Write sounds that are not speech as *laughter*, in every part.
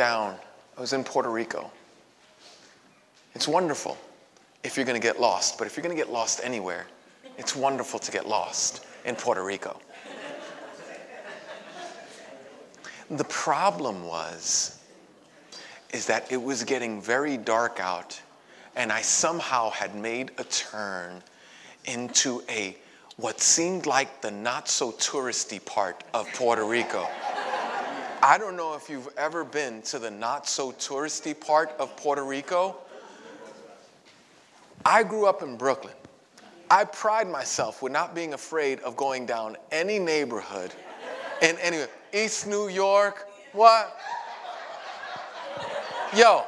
down, I was in Puerto Rico. It's wonderful if you're going to get lost, but if you're going to get lost anywhere, it's wonderful to get lost in Puerto Rico. The problem was is that it was getting very dark out and I somehow had made a turn into a what seemed like the not so touristy part of Puerto Rico. I don't know if you've ever been to the not so touristy part of Puerto Rico. I grew up in Brooklyn. I pride myself with not being afraid of going down any neighborhood in any East New York. What? Yo,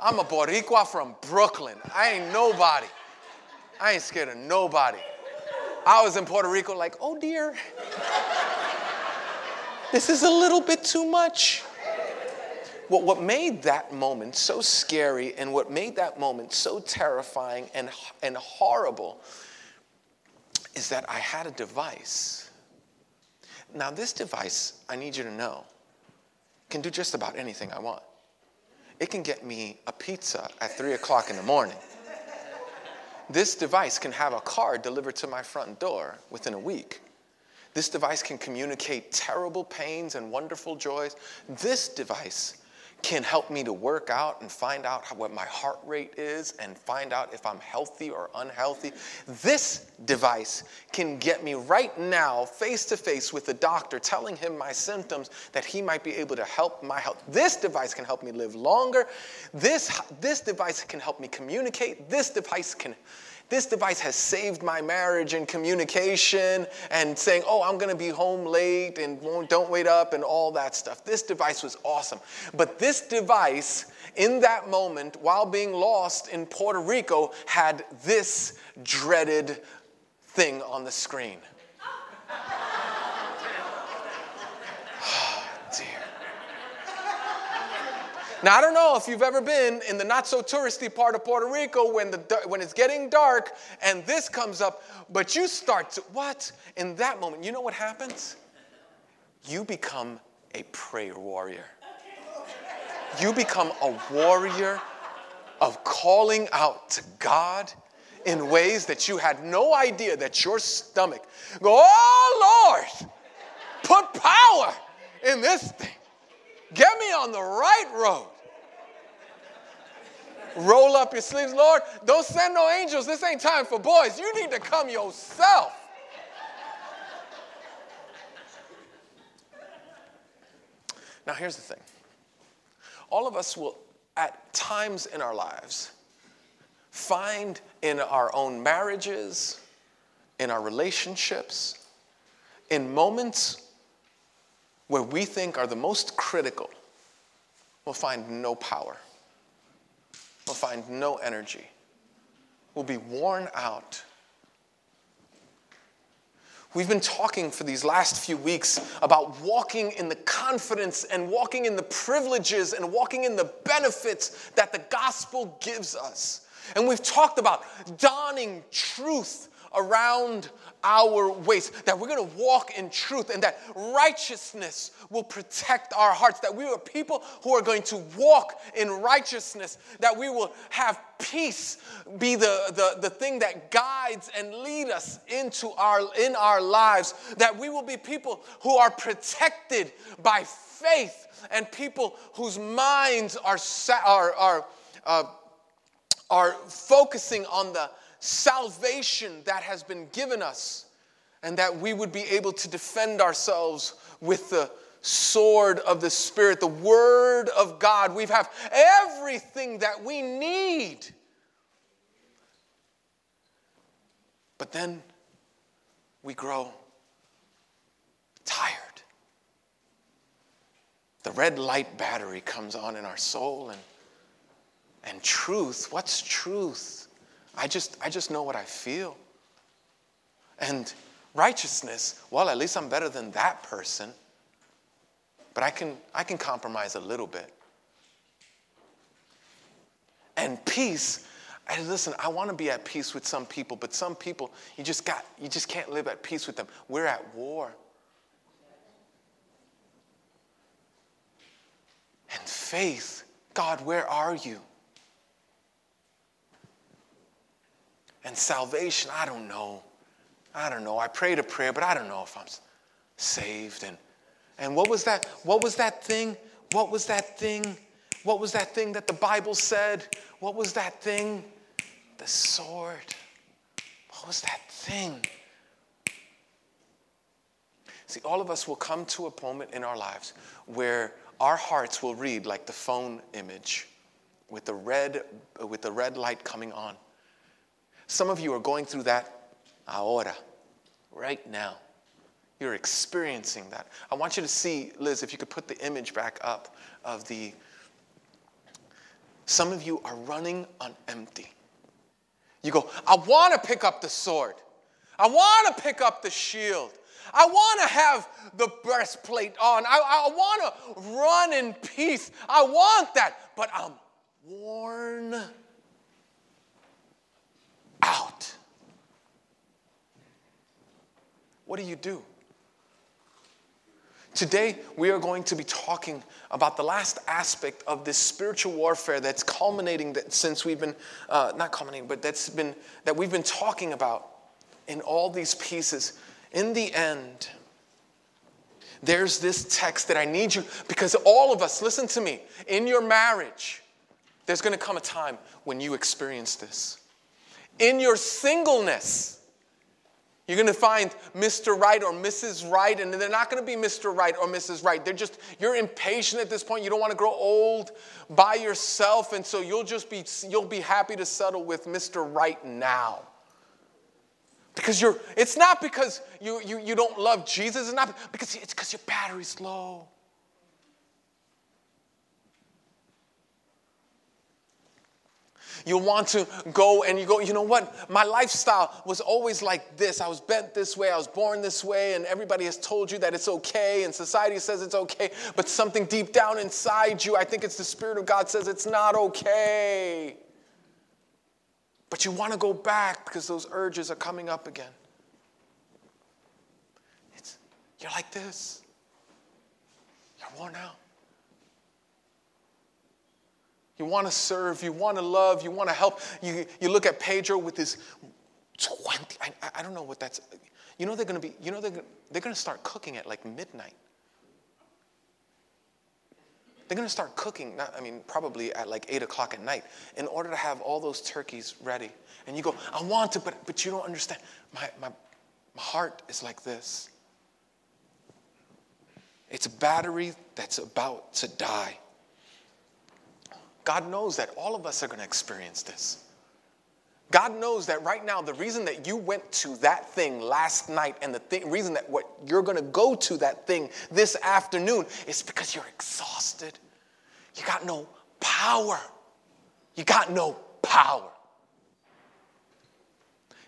I'm a Boricua from Brooklyn. I ain't nobody. I ain't scared of nobody. I was in Puerto Rico like, oh dear, this is a little bit too much. What, what made that moment so scary and what made that moment so terrifying and, and horrible is that I had a device. Now, this device, I need you to know, can do just about anything I want. It can get me a pizza at 3 o'clock in the morning. This device can have a car delivered to my front door within a week. This device can communicate terrible pains and wonderful joys. This device can help me to work out and find out how, what my heart rate is and find out if I'm healthy or unhealthy. This device can get me right now face to face with the doctor, telling him my symptoms that he might be able to help my health. This device can help me live longer. This, this device can help me communicate. This device can this device has saved my marriage and communication and saying, oh, I'm going to be home late and don't wait up and all that stuff. This device was awesome. But this device, in that moment, while being lost in Puerto Rico, had this dreaded thing on the screen. Now, I don't know if you've ever been in the not so touristy part of Puerto Rico when, the, when it's getting dark and this comes up, but you start to, what? In that moment, you know what happens? You become a prayer warrior. You become a warrior of calling out to God in ways that you had no idea that your stomach go, oh Lord, put power in this thing. Get me on the right road. Roll up your sleeves, Lord. Don't send no angels. This ain't time for boys. You need to come yourself. Now, here's the thing all of us will, at times in our lives, find in our own marriages, in our relationships, in moments where we think are the most critical, we'll find no power. We'll find no energy. We'll be worn out. We've been talking for these last few weeks about walking in the confidence and walking in the privileges and walking in the benefits that the gospel gives us. And we've talked about donning truth around our waist, that we're going to walk in truth and that righteousness will protect our hearts, that we are people who are going to walk in righteousness, that we will have peace be the, the, the thing that guides and lead us into our in our lives, that we will be people who are protected by faith and people whose minds are, are, are, uh, are focusing on the salvation that has been given us, and that we would be able to defend ourselves with the sword of the Spirit, the Word of God. We have everything that we need. But then we grow tired. The red light battery comes on in our soul, and, and truth what's truth? I just, I just know what I feel. And righteousness, well, at least I'm better than that person. But I can, I can compromise a little bit. And peace, I, listen, I want to be at peace with some people, but some people, you just got, you just can't live at peace with them. We're at war. And Faith, God, where are you? And salvation, I don't know. I don't know. I prayed a prayer, but I don't know if I'm saved. And, and what was that? What was that thing? What was that thing? What was that thing that the Bible said? What was that thing? The sword. What was that thing? See, all of us will come to a moment in our lives where our hearts will read like the phone image with the red, with the red light coming on. Some of you are going through that ahora, right now. You're experiencing that. I want you to see, Liz, if you could put the image back up of the. Some of you are running on empty. You go, I want to pick up the sword. I want to pick up the shield. I want to have the breastplate on. I, I want to run in peace. I want that. But I'm worn out. What do you do? Today, we are going to be talking about the last aspect of this spiritual warfare that's culminating that since we've been, uh, not culminating, but that's been, that we've been talking about in all these pieces. In the end, there's this text that I need you, because all of us, listen to me, in your marriage, there's gonna come a time when you experience this. In your singleness, you're going to find Mr. Right or Mrs. Right, and they're not going to be Mr. Right or Mrs. Right. They're just, you're impatient at this point. You don't want to grow old by yourself, and so you'll just be, you'll be happy to settle with Mr. Right now. Because you're, it's not because you, you, you don't love Jesus, it's not because it's because your battery's low. You'll want to go and you go, you know what? My lifestyle was always like this. I was bent this way. I was born this way. And everybody has told you that it's okay. And society says it's okay. But something deep down inside you, I think it's the Spirit of God says it's not okay. But you want to go back because those urges are coming up again. It's, you're like this. You're worn out. You want to serve, you want to love, you want to help. You, you look at Pedro with his 20, I, I don't know what that's, you know they're going to be, you know they're, they're going to start cooking at like midnight. They're going to start cooking, not, I mean, probably at like 8 o'clock at night in order to have all those turkeys ready. And you go, I want to, but, but you don't understand. My, my, my heart is like this. It's a battery that's about to die. God knows that all of us are going to experience this. God knows that right now, the reason that you went to that thing last night and the thing, reason that what you're going to go to that thing this afternoon is because you're exhausted. You got no power. You got no power.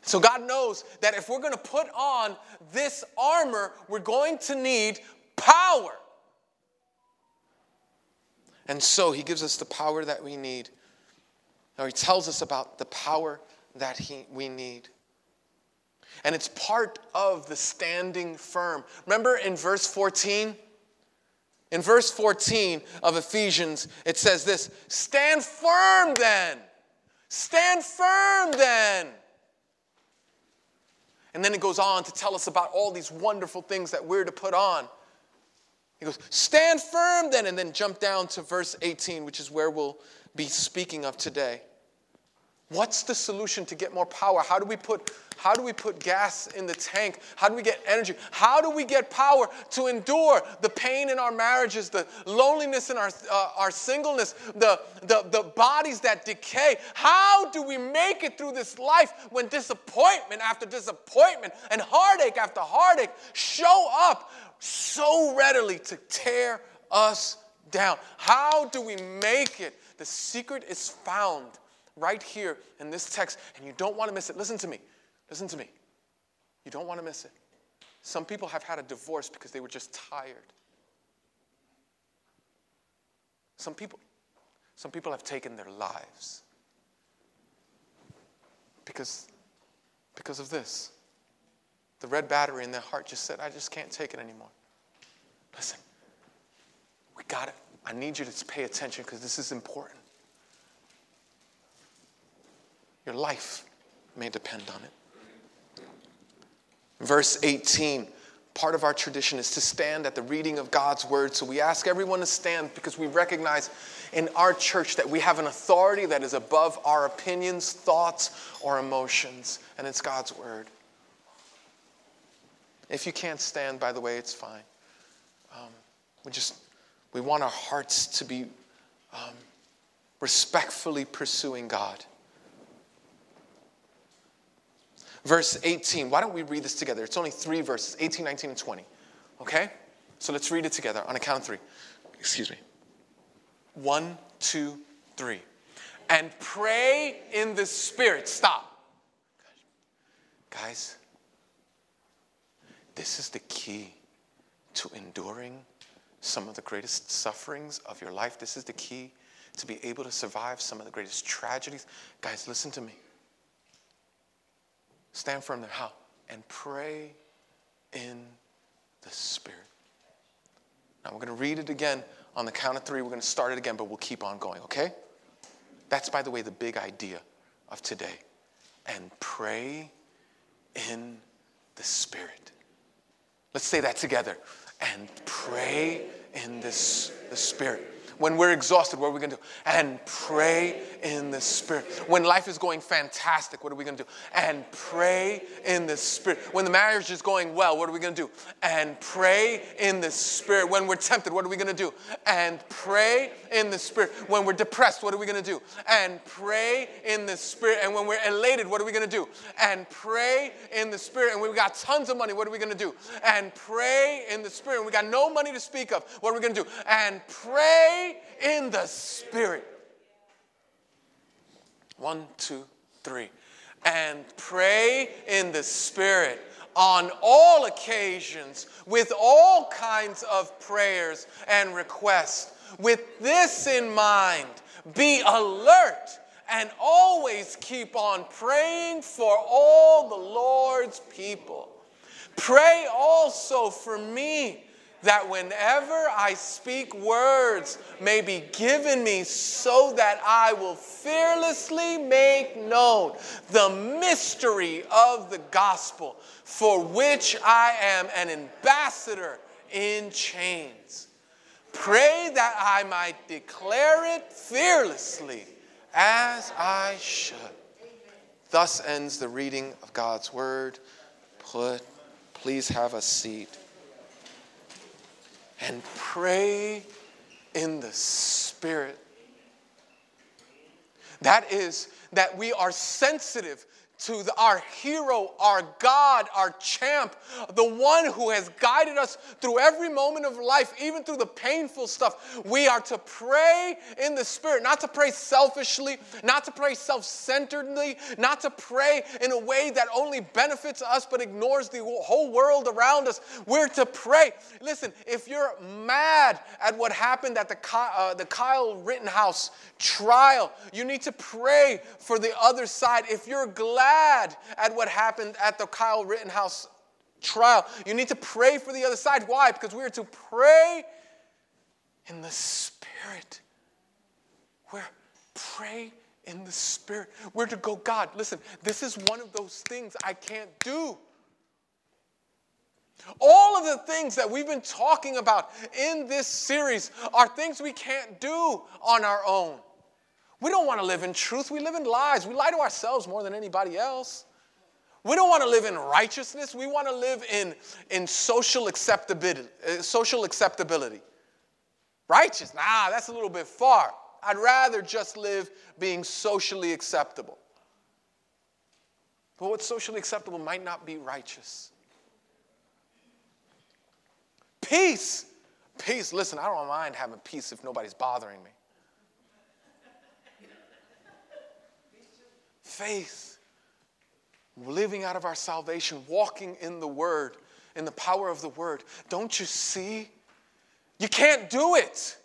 So God knows that if we're going to put on this armor, we're going to need power. And so he gives us the power that we need. Now he tells us about the power that he, we need. And it's part of the standing firm. Remember in verse 14? In verse 14 of Ephesians, it says this Stand firm then. Stand firm then. And then it goes on to tell us about all these wonderful things that we're to put on. He goes, Stand firm then, and then jump down to verse 18, which is where we'll be speaking of today. What's the solution to get more power? How do we put how do we put gas in the tank? How do we get energy? How do we get power to endure the pain in our marriages, the loneliness in our, uh, our singleness, the, the, the bodies that decay? How do we make it through this life when disappointment after disappointment and heartache after heartache show up so readily to tear us down. How do we make it? The secret is found right here in this text, and you don't want to miss it. Listen to me. Listen to me. You don't want to miss it. Some people have had a divorce because they were just tired. Some people, some people have taken their lives because, because of this. The red battery in their heart just said, I just can't take it anymore. Listen, we got it. I need you to pay attention because this is important. Your life may depend on it. Verse 18 part of our tradition is to stand at the reading of God's word. So we ask everyone to stand because we recognize in our church that we have an authority that is above our opinions, thoughts, or emotions, and it's God's word. If you can't stand, by the way, it's fine. Um, we just we want our hearts to be um, respectfully pursuing God. Verse 18. Why don't we read this together? It's only three verses 18, 19, and 20. Okay? So let's read it together on a count of three. Excuse me. One, two, three. And pray in the Spirit. Stop. Guys, this is the key to enduring some of the greatest sufferings of your life. This is the key to be able to survive some of the greatest tragedies. Guys, listen to me. Stand firm there. How? And pray in the Spirit. Now we're going to read it again on the count of three. We're going to start it again, but we'll keep on going, okay? That's, by the way, the big idea of today. And pray in the Spirit. Let's say that together. And pray in this, the Spirit. When we're exhausted, what are we going to do? And pray in the Spirit. When life is going fantastic, what are we going to do? And pray in the Spirit. When the marriage is going well, what are we going to do? And pray in the Spirit. When we're tempted, what are we going to do? And pray in the Spirit. When we're depressed, what are we going to do? And pray in the Spirit. And when we're elated, what are we going to do? And pray in the Spirit. And we've got tons of money, what are we going to do? And pray in the Spirit. And we got no money to speak of, what are we going to do? And pray in the Spirit. One, two, three. And pray in the Spirit on all occasions with all kinds of prayers and requests. With this in mind, be alert and always keep on praying for all the Lord's people. Pray also for me that whenever I speak, words may be given me so that I will fearlessly make known the mystery of the gospel, for which I am an ambassador in chains. Pray that I might declare it fearlessly as I should. Thus ends the reading of God's word. Put, please have a seat and pray in the Spirit. That is, that we are sensitive to the, our hero, our God, our champ, the one who has guided us through every moment of life, even through the painful stuff. We are to pray in the Spirit, not to pray selfishly, not to pray self centeredly, not to pray in a way that only benefits us but ignores the whole world around us. We're to pray. Listen, if you're mad at what happened at the, uh, the Kyle Rittenhouse trial, you need to pray for the other side. If you're glad, glad at what happened at the Kyle Rittenhouse trial. You need to pray for the other side. Why? Because we are to pray in the Spirit. We're pray in the Spirit. We're to go, God, listen, this is one of those things I can't do. All of the things that we've been talking about in this series are things we can't do on our own. We don't want to live in truth. We live in lies. We lie to ourselves more than anybody else. We don't want to live in righteousness. We want to live in, in social, acceptability, uh, social acceptability. Righteous, nah, that's a little bit far. I'd rather just live being socially acceptable. But what's socially acceptable might not be righteous. Peace. Peace. Listen, I don't mind having peace if nobody's bothering me. Faith, living out of our salvation, walking in the Word, in the power of the Word. Don't you see? You can't do it.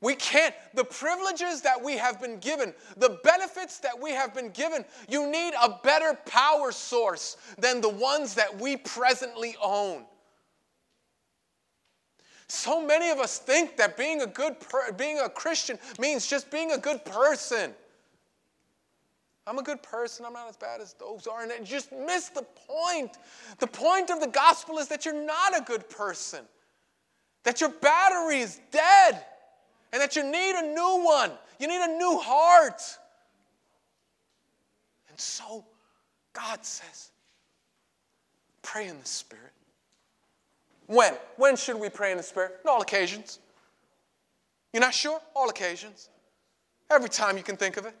We can't. The privileges that we have been given, the benefits that we have been given, you need a better power source than the ones that we presently own. So many of us think that being a good per- being a Christian means just being a good person. I'm a good person. I'm not as bad as those are. And you just miss the point. The point of the gospel is that you're not a good person, that your battery is dead, and that you need a new one. You need a new heart. And so, God says, pray in the Spirit. When? When should we pray in the Spirit? On all occasions. You're not sure? All occasions. Every time you can think of it.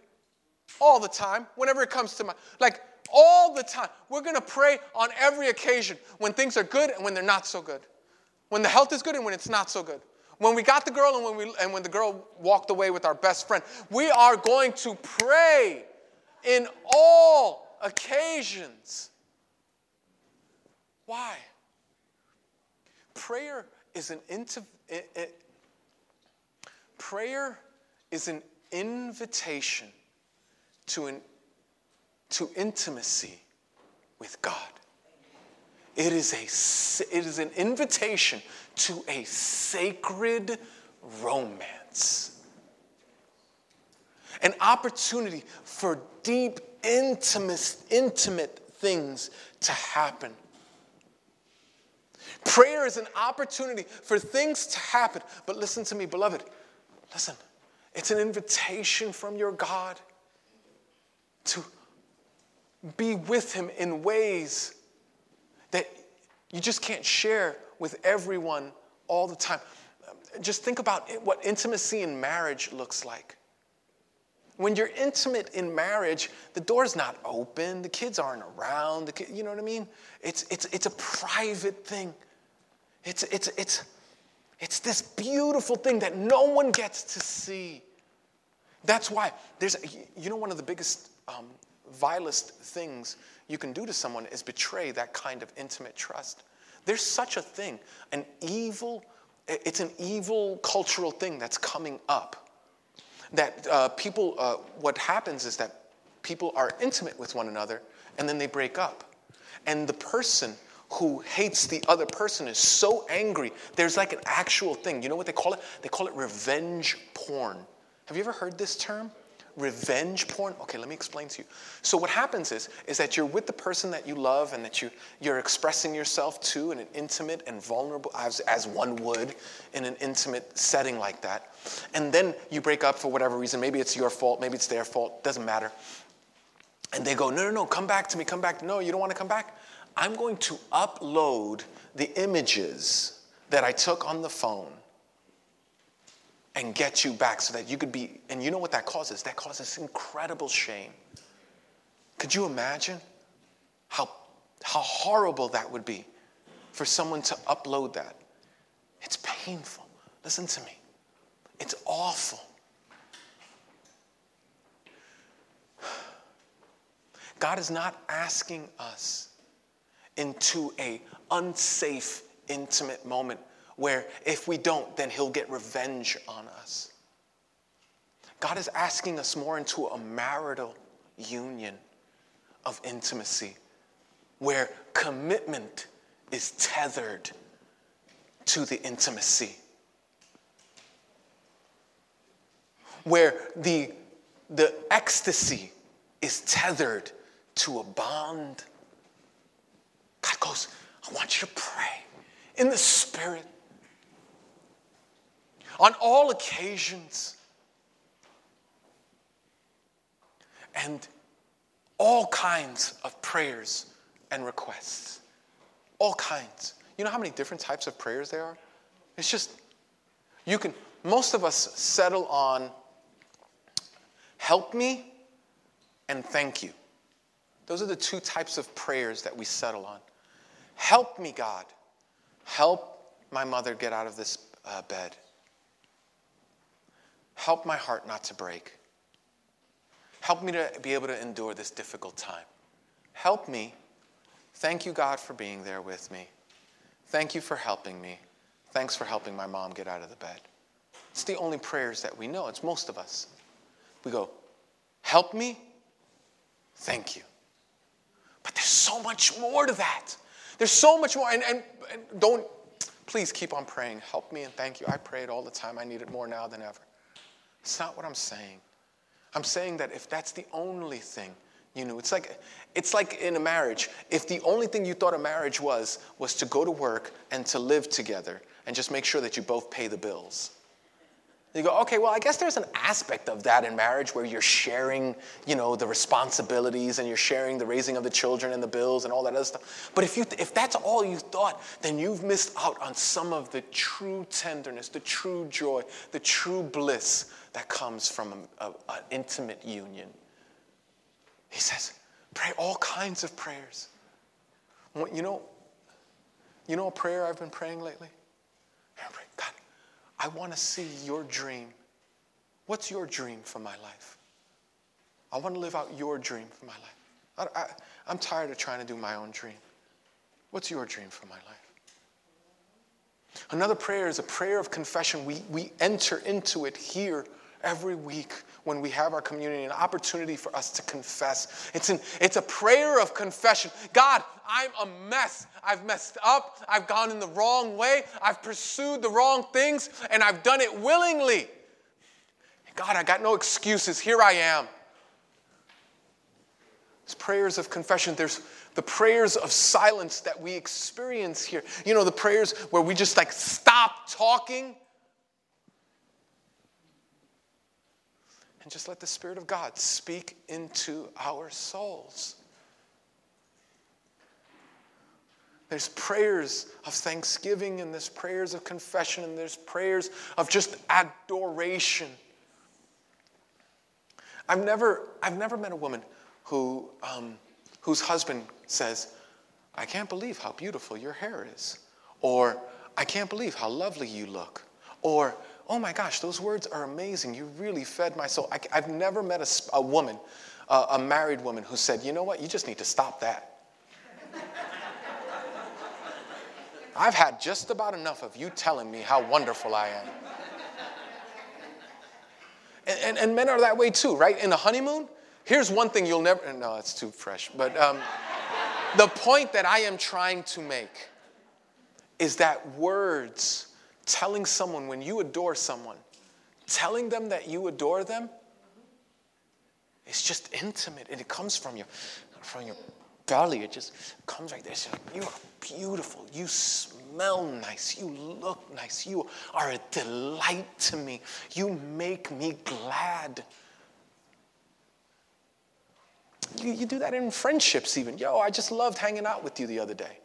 All the time. Whenever it comes to mind. Like all the time. We're going to pray on every occasion when things are good and when they're not so good. When the health is good and when it's not so good. When we got the girl and when, we, and when the girl walked away with our best friend. We are going to pray in all occasions. Why? prayer is an inti- it, it, prayer is an invitation to an to intimacy with God. It is a it is an invitation to a sacred romance. An opportunity for deep intimate intimate things to happen Prayer is an opportunity for things to happen. But listen to me, beloved. Listen, it's an invitation from your God to be with Him in ways that you just can't share with everyone all the time. Just think about what intimacy in marriage looks like. When you're intimate in marriage, the door's not open, the kids aren't around, the kid, you know what I mean? It's, it's, it's a private thing. It's, it's, it's, it's this beautiful thing that no one gets to see. That's why there's, you know, one of the biggest, um, vilest things you can do to someone is betray that kind of intimate trust. There's such a thing, an evil, it's an evil cultural thing that's coming up. That uh, people, uh, what happens is that people are intimate with one another and then they break up. And the person who hates the other person is so angry. There's like an actual thing. You know what they call it? They call it revenge porn. Have you ever heard this term? Revenge porn? Okay, let me explain to you. So what happens is, is that you're with the person that you love and that you, you're expressing yourself to in an intimate and vulnerable, as, as one would in an intimate setting like that. And then you break up for whatever reason. Maybe it's your fault, maybe it's their fault, doesn't matter. And they go, no, no, no, come back to me, come back. No, you don't want to come back? I'm going to upload the images that I took on the phone and get you back so that you could be, and you know what that causes? That causes incredible shame. Could you imagine how, how horrible that would be for someone to upload that? It's painful. Listen to me. It's awful. God is not asking us into a unsafe, intimate moment where if we don't, then he'll get revenge on us. God is asking us more into a marital union of intimacy where commitment is tethered to the intimacy. Where the, the ecstasy is tethered to a bond God goes, I want you to pray in the Spirit on all occasions and all kinds of prayers and requests. All kinds. You know how many different types of prayers there are? It's just, you can, most of us settle on help me and thank you. Those are the two types of prayers that we settle on. Help me, God. Help my mother get out of this uh, bed. Help my heart not to break. Help me to be able to endure this difficult time. Help me. Thank you, God, for being there with me. Thank you for helping me. Thanks for helping my mom get out of the bed. It's the only prayers that we know. It's most of us. We go, Help me. Thank you. But there's so much more to that. There's so much more. And, and, and don't, Please keep on praying. Help me and thank you. I pray it all the time. I need it more now than ever. It's not what I'm saying. I'm saying that if that's the only thing you knew, it's like it's like in a marriage. If the only thing you thought a marriage was was to go to work and to live together and just make sure that you both pay the bills. You go, okay, well, I guess there's an aspect of that in marriage where you're sharing, you know, the responsibilities and you're sharing the raising of the children and the bills and all that other stuff. But if, you, if that's all you thought, then you've missed out on some of the true tenderness, the true joy, the true bliss that comes from an intimate union. He says, pray all kinds of prayers. You know, you know a prayer I've been praying lately? God, I want to see your dream. What's your dream for my life? I want to live out your dream for my life. I, I, I'm tired of trying to do my own dream. What's your dream for my life? Another prayer is a prayer of confession. We, we enter into it here every week when we have our community, an opportunity for us to confess. It's, an, it's a prayer of confession. God, I'm a mess. I've messed up. I've gone in the wrong way. I've pursued the wrong things, and I've done it willingly. God, I got no excuses. Here I am. There's prayers of confession. There's the prayers of silence that we experience here. You know, the prayers where we just like stop talking and just let the Spirit of God speak into our souls. There's prayers of thanksgiving, and there's prayers of confession, and there's prayers of just adoration. I've never, I've never met a woman who, um, whose husband says, I can't believe how beautiful your hair is. Or, I can't believe how lovely you look. Or, oh my gosh, those words are amazing. You really fed my soul. I, have never met a, a woman, uh, a married woman, who said, you know what, you just need to stop that. *laughs* I've had just about enough of you telling me how wonderful I am. And, and, and men are that way too, right? In a honeymoon, here's one thing you'll never, no, it's too fresh, but um, the point that I am trying to make is that words telling someone when you adore someone, telling them that you adore them, it's just intimate and it comes from your, from your belly. It just comes right there. Like, you are beautiful. You smell nice. You look nice. You are a delight to me. You make me glad. You, you do that in friendships, even. Yo, I just loved hanging out with you the other day.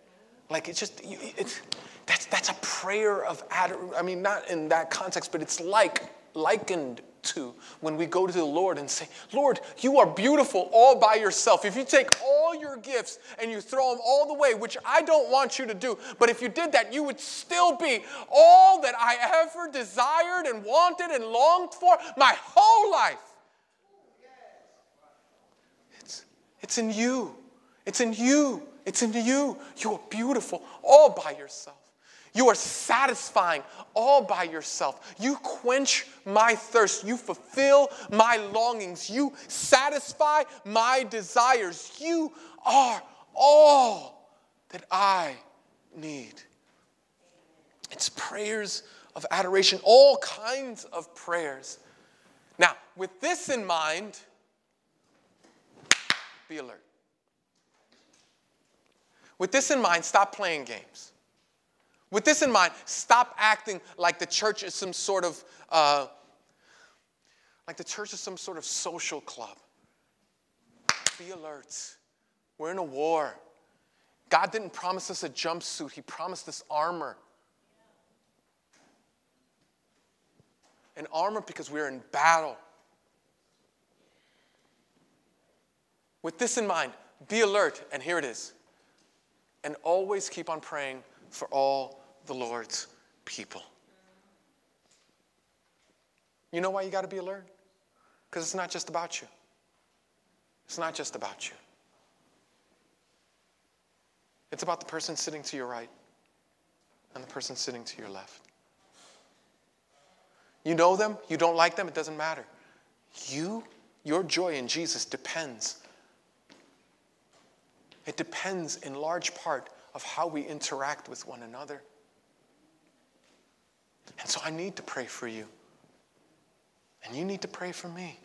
Like, it's just, it's, that's, that's a prayer of adoration. I mean, not in that context, but it's like, likened to when we go to the Lord and say, Lord, you are beautiful all by yourself. If you take all your gifts and you throw them all the way, which I don't want you to do, but if you did that, you would still be all that I ever desired and wanted and longed for my whole life. It's, it's in you. It's in you. It's in you. You are beautiful all by yourself. You are satisfying all by yourself. You quench my thirst. You fulfill my longings. You satisfy my desires. You are all that I need. It's prayers of adoration, all kinds of prayers. Now, with this in mind, be alert. With this in mind, stop playing games. With this in mind, stop acting like the church is some sort of uh, like the church is some sort of social club. Be alert. We're in a war. God didn't promise us a jumpsuit, He promised us armor. An armor because we're in battle. With this in mind, be alert, and here it is. And always keep on praying for all the Lord's people. You know why you got to be alert? Because it's not just about you. It's not just about you. It's about the person sitting to your right and the person sitting to your left. You know them, you don't like them, it doesn't matter. You, your joy in Jesus depends. It depends in large part of how we interact with one another. And so I need to pray for you. And you need to pray for me.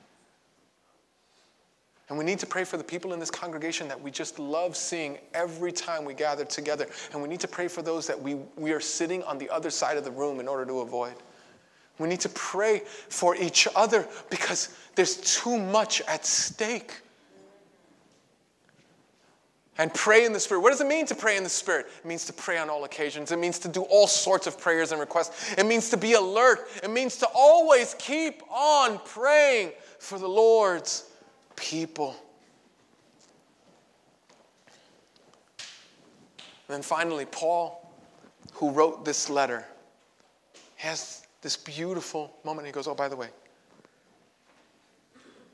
And we need to pray for the people in this congregation that we just love seeing every time we gather together. And we need to pray for those that we, we are sitting on the other side of the room in order to avoid. We need to pray for each other because there's too much at stake. And pray in the Spirit. What does it mean to pray in the Spirit? It means to pray on all occasions. It means to do all sorts of prayers and requests. It means to be alert. It means to always keep on praying for the Lord's people. And then finally, Paul, who wrote this letter, has this beautiful moment. He goes, Oh, by the way,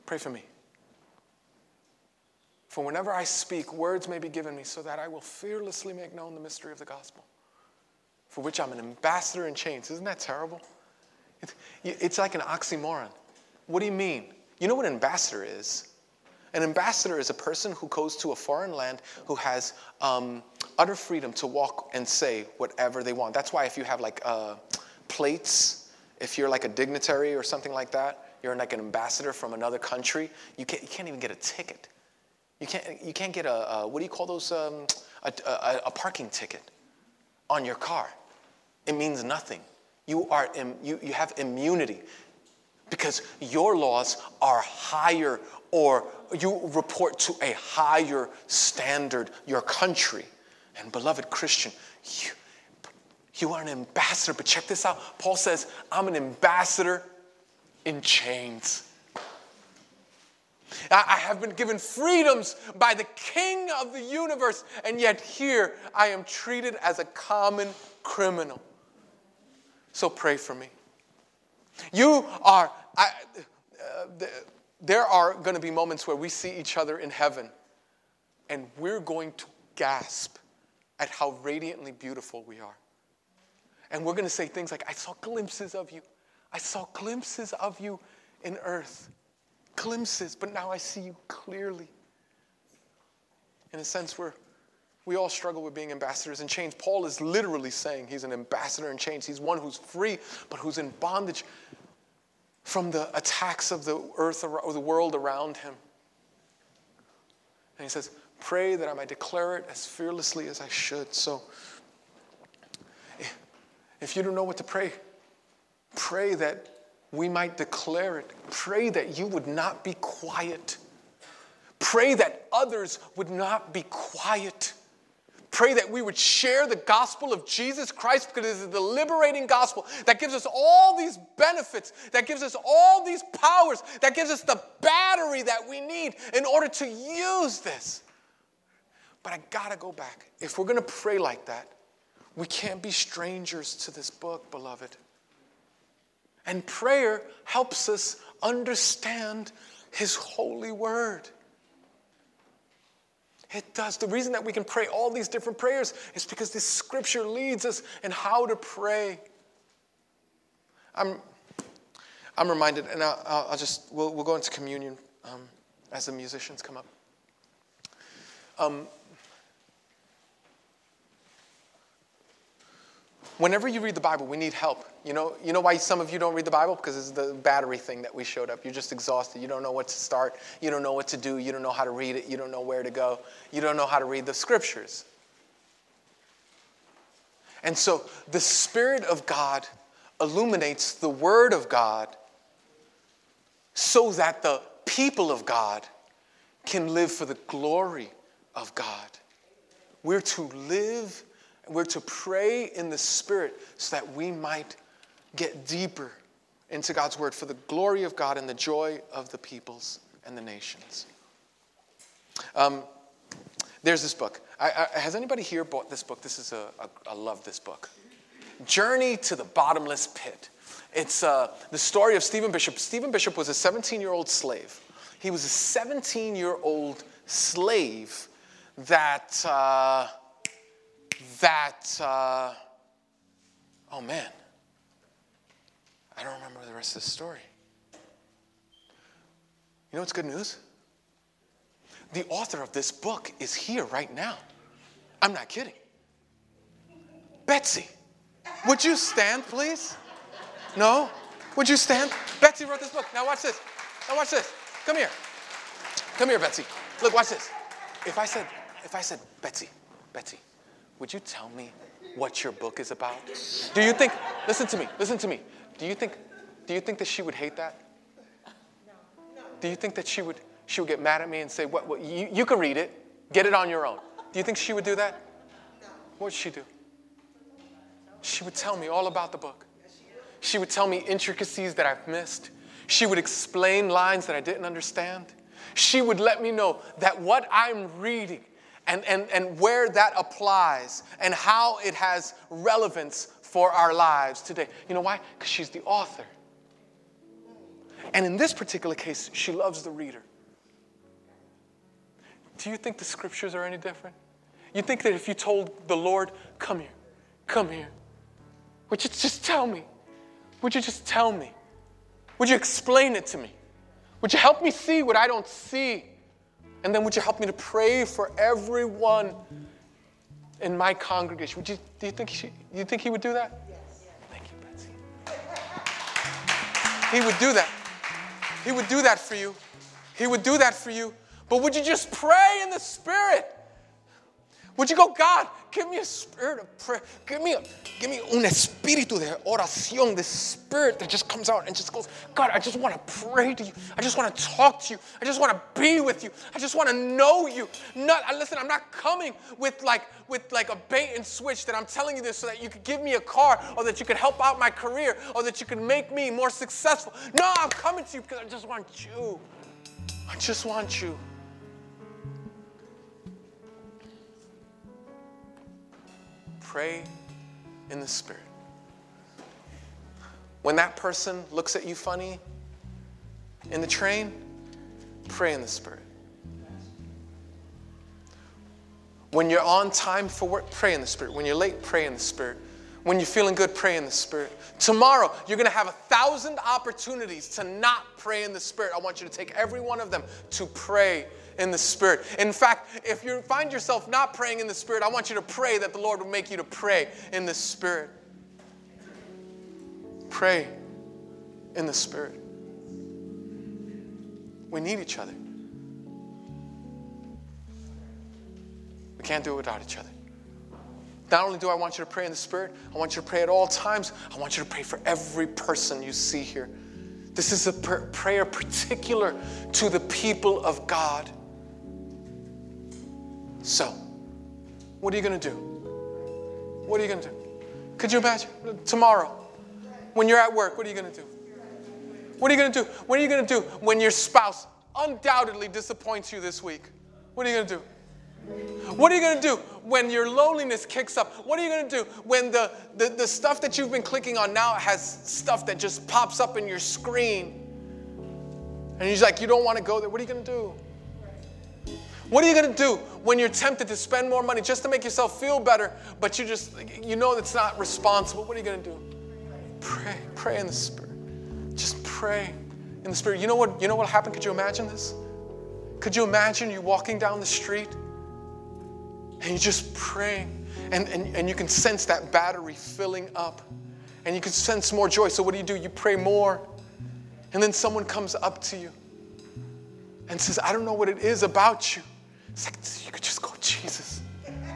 pray for me. For whenever I speak, words may be given me so that I will fearlessly make known the mystery of the gospel, for which I'm an ambassador in chains. Isn't that terrible? It's like an oxymoron. What do you mean? You know what an ambassador is? An ambassador is a person who goes to a foreign land who has um, utter freedom to walk and say whatever they want. That's why if you have like uh, plates, if you're like a dignitary or something like that, you're like an ambassador from another country, you can't, you can't even get a ticket. You can't, you can't get a, a what do you call those, um, a, a, a parking ticket on your car. It means nothing. You, are, you, you have immunity because your laws are higher or you report to a higher standard, your country. And beloved Christian, you, you are an ambassador. But check this out Paul says, I'm an ambassador in chains. I have been given freedoms by the King of the universe, and yet here I am treated as a common criminal. So pray for me. You are, I, uh, there are going to be moments where we see each other in heaven and we're going to gasp at how radiantly beautiful we are. And we're going to say things like, I saw glimpses of you. I saw glimpses of you in earth. Glimpses, but now I see you clearly. In a sense, we're, we all struggle with being ambassadors in chains. Paul is literally saying he's an ambassador in chains. He's one who's free, but who's in bondage from the attacks of the earth or the world around him. And he says, Pray that I might declare it as fearlessly as I should. So, if you don't know what to pray, pray that we might declare it. Pray that you would not be quiet. Pray that others would not be quiet. Pray that we would share the gospel of Jesus Christ because it is the liberating gospel that gives us all these benefits, that gives us all these powers, that gives us the battery that we need in order to use this. But I gotta go back. If we're gonna pray like that, we can't be strangers to this book, beloved. And prayer helps us understand His holy word. It does. The reason that we can pray all these different prayers is because this scripture leads us in how to pray. I'm, I'm reminded, and I'll, I'll just, we'll, we'll go into communion um, as the musicians come up. Um, whenever you read the Bible, we need help. You know, you know why some of you don't read the Bible? Because it's the battery thing that we showed up. You're just exhausted. You don't know what to start. You don't know what to do. You don't know how to read it. You don't know where to go. You don't know how to read the scriptures. And so the Spirit of God illuminates the Word of God so that the people of God can live for the glory of God. We're to live we're to pray in the Spirit so that we might get deeper into God's Word for the glory of God and the joy of the peoples and the nations. Um, there's this book. I, I, has anybody here bought this book? This is a, a I love this book. Journey to the Bottomless Pit. It's uh, the story of Stephen Bishop. Stephen Bishop was a 17 year old slave. He was a 17 year old slave that. Uh, that, uh, oh man, I don't remember the rest of the story. You know what's good news? The author of this book is here right now. I'm not kidding. Betsy, would you stand, please? No? Would you stand? Betsy wrote this book. Now watch this. Now watch this. Come here. Come here, Betsy. Look, watch this. If I said, if I said, Betsy, Betsy, would you tell me what your book is about? Do you think, listen to me, listen to me. Do you think, do you think that she would hate that? Do you think that she would, she would get mad at me and say, what, what you, you can read it, get it on your own? Do you think she would do that? What would she do? She would tell me all about the book. She would tell me intricacies that I've missed. She would explain lines that I didn't understand. She would let me know that what I'm reading and, and, and where that applies and how it has relevance for our lives today. You know why? Because she's the author. And in this particular case, she loves the reader. Do you think the scriptures are any different? You think that if you told the Lord, come here, come here, would you just tell me? Would you just tell me? Would you explain it to me? Would you help me see what I don't see? And then would you help me to pray for everyone in my congregation? Would you, do you think he, you think he would do that? Yes. Thank you, Betsy. He would do that. He would do that for you. He would do that for you. But would you just pray in the Spirit? Would you go, God, give me a spirit of prayer. Give me, a, give me un espíritu de oración, this spirit that just comes out and just goes, God, I just want to pray to you. I just want to talk to you. I just want to be with you. I just want to know you. Not, listen, I'm not coming with like, with like a bait and switch that I'm telling you this so that you could give me a car or that you could help out my career or that you could make me more successful. No, I'm coming to you because I just want you. I just want you. Pray in the Spirit. When that person looks at you funny in the train, pray in the Spirit. When you're on time for work, pray in the Spirit. When you're late, pray in the Spirit. When you're feeling good, pray in the Spirit. Tomorrow, you're going to have a thousand opportunities to not pray in the Spirit. I want you to take every one of them to pray in the Spirit. In fact, if you find yourself not praying in the Spirit, I want you to pray that the Lord will make you to pray in the Spirit. Pray in the Spirit. We need each other. We can't do it without each other. Not only do I want you to pray in the Spirit, I want you to pray at all times. I want you to pray for every person you see here. This is a prayer particular to the people of God. So, what are you going to do? What are you going to do? Could you imagine? Tomorrow, when you're at work, what are you going to do? What are you going to do? What are you going to do when your spouse undoubtedly disappoints you this week? What are you going to do? What are you going to do when your loneliness kicks up? What are you going to do when the, the, the stuff that you've been clicking on now has stuff that just pops up in your screen? And you're like, you don't want to go there. What are you going to do? What are you going to do when you're tempted to spend more money just to make yourself feel better, but you just, you know it's not responsible? What are you going to do? Pray. Pray in the Spirit. Just pray in the Spirit. You know what, you know what happened? Could you imagine this? Could you imagine you walking down the street and you just praying and, and, and you can sense that battery filling up and you can sense more joy. So what do you do? You pray more. And then someone comes up to you and says, I don't know what it is about you it's like you could just go, Jesus.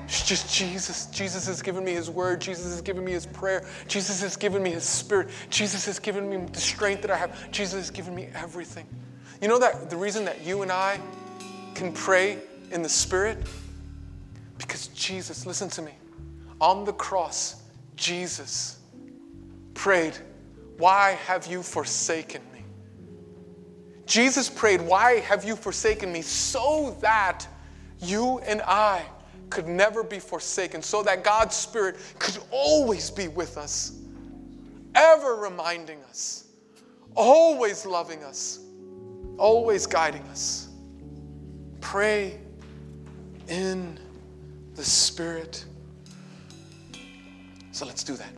It's just Jesus. Jesus has given me his word. Jesus has given me his prayer. Jesus has given me his spirit. Jesus has given me the strength that I have. Jesus has given me everything. You know that the reason that you and I can pray in the spirit? Because Jesus, listen to me, on the cross, Jesus prayed, Why have you forsaken me? Jesus prayed, Why have you forsaken me? So that you and I could never be forsaken, so that God's Spirit could always be with us, ever reminding us, always loving us, always guiding us. Pray in the Spirit. So let's do that.